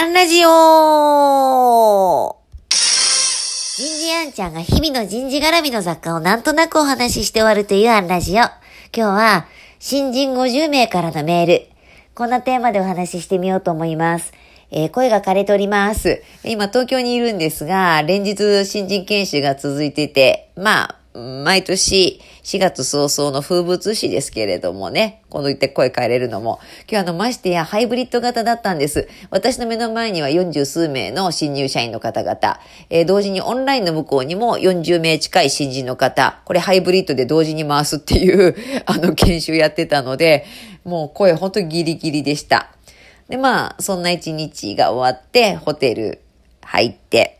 アンラジオ人事アンちゃんが日々の人事絡みの雑貨をなんとなくお話しして終わるというアンラジオ。今日は、新人50名からのメール。こんなテーマでお話ししてみようと思います。えー声が枯れております。今東京にいるんですが、連日新人研修が続いてて、まあ、毎年4月早々の風物詩ですけれどもね、この言って声変えれるのも、今日あのましてやハイブリッド型だったんです。私の目の前には40数名の新入社員の方々、えー同時にオンラインの向こうにも40名近い新人の方、これハイブリッドで同時に回すっていう、あの研修やってたので、もう声本当にギリギリでした。で、まあ、そんな一日が終わって、ホテル入って、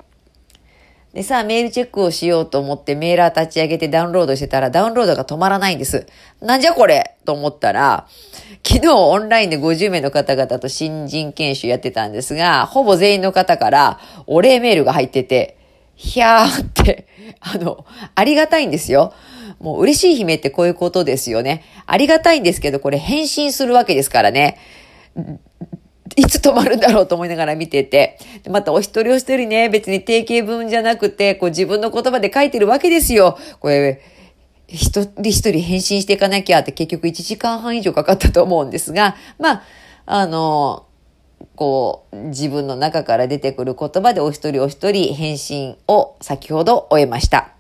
でさあ、メールチェックをしようと思ってメーラー立ち上げてダウンロードしてたらダウンロードが止まらないんです。なんじゃこれ？と思ったら、昨日オンラインで50名の方々と新人研修やってたんですが、ほぼ全員の方からお礼メールが入ってて、ひゃーって、あの、ありがたいんですよ。もう嬉しい悲鳴ってこういうことですよね。ありがたいんですけど、これ返信するわけですからね。いつ止まるんだろうと思いながら見てて。またお一人お一人ね、別に定型文じゃなくて、こう自分の言葉で書いてるわけですよ。これ、一人一人返信していかなきゃって結局1時間半以上かかったと思うんですが、まあ、あの、こう、自分の中から出てくる言葉でお一人お一人返信を先ほど終えました。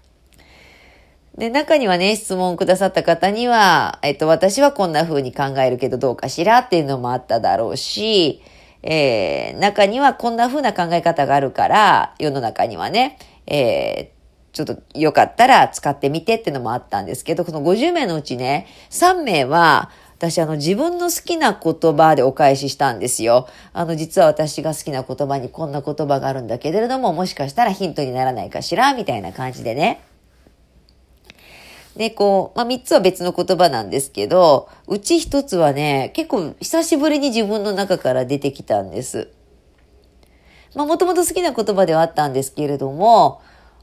で、中にはね、質問くださった方には、えっと、私はこんな風に考えるけどどうかしらっていうのもあっただろうし、えー、中にはこんな風な考え方があるから、世の中にはね、えーちょっとよかったら使ってみてってのもあったんですけど、この50名のうちね、3名は、私あの自分の好きな言葉でお返ししたんですよ。あの実は私が好きな言葉にこんな言葉があるんだけれども、もしかしたらヒントにならないかしらみたいな感じでね。で、こう、まあ、3つは別の言葉なんですけど、うち1つはね、結構久しぶりに自分の中から出てきたんです。まあ、もともと好きな言葉ではあったんですけれども、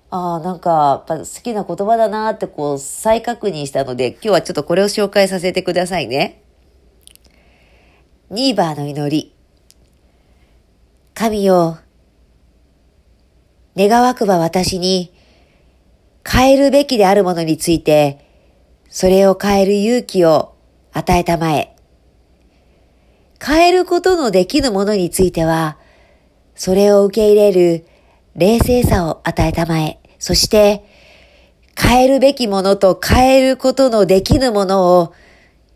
ああ、なんか、やっぱ好きな言葉だなってこう、再確認したので、今日はちょっとこれを紹介させてくださいね。ニーバーの祈り。神よ、願わくば私に、変えるべきであるものについて、それを変える勇気を与えたまえ。変えることのできぬものについては、それを受け入れる冷静さを与えたまえ。そして、変えるべきものと変えることのできぬものを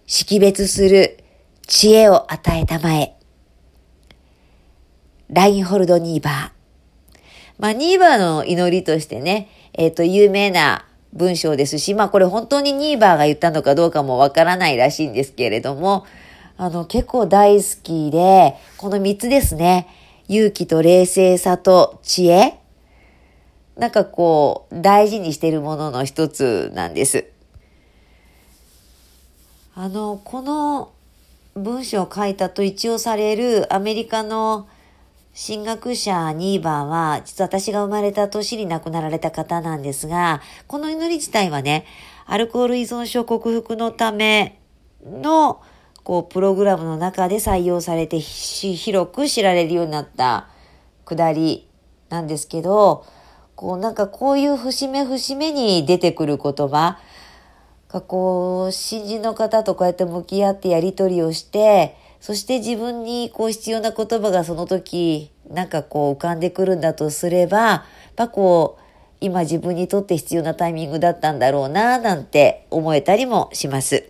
識別する知恵を与えたまえ。ラインホルド・ニーバー。まあ、ニーバーの祈りとしてね、えっ、と、有名な文章ですし、まあ、これ本当にニーバーが言ったのかどうかもわからないらしいんですけれども、あの、結構大好きで、この三つですね。勇気と冷静さと知恵。なんかこう、大事にしているものの一つなんです。あの、この文章を書いたと一応されるアメリカの進学者ニーバーは、実は私が生まれた年に亡くなられた方なんですが、この祈り自体はね、アルコール依存症克服のための、こう、プログラムの中で採用されて広く知られるようになったくだりなんですけど、こう、なんかこういう節目節目に出てくる言葉がこう、新人の方とこうやって向き合ってやりとりをして、そして自分にこう必要な言葉がその時なんかこう浮かんでくるんだとすれば、やっぱこう今自分にとって必要なタイミングだったんだろうななんて思えたりもします。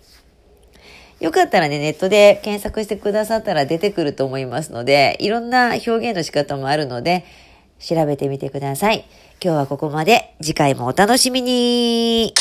よかったらね、ネットで検索してくださったら出てくると思いますので、いろんな表現の仕方もあるので、調べてみてください。今日はここまで。次回もお楽しみに。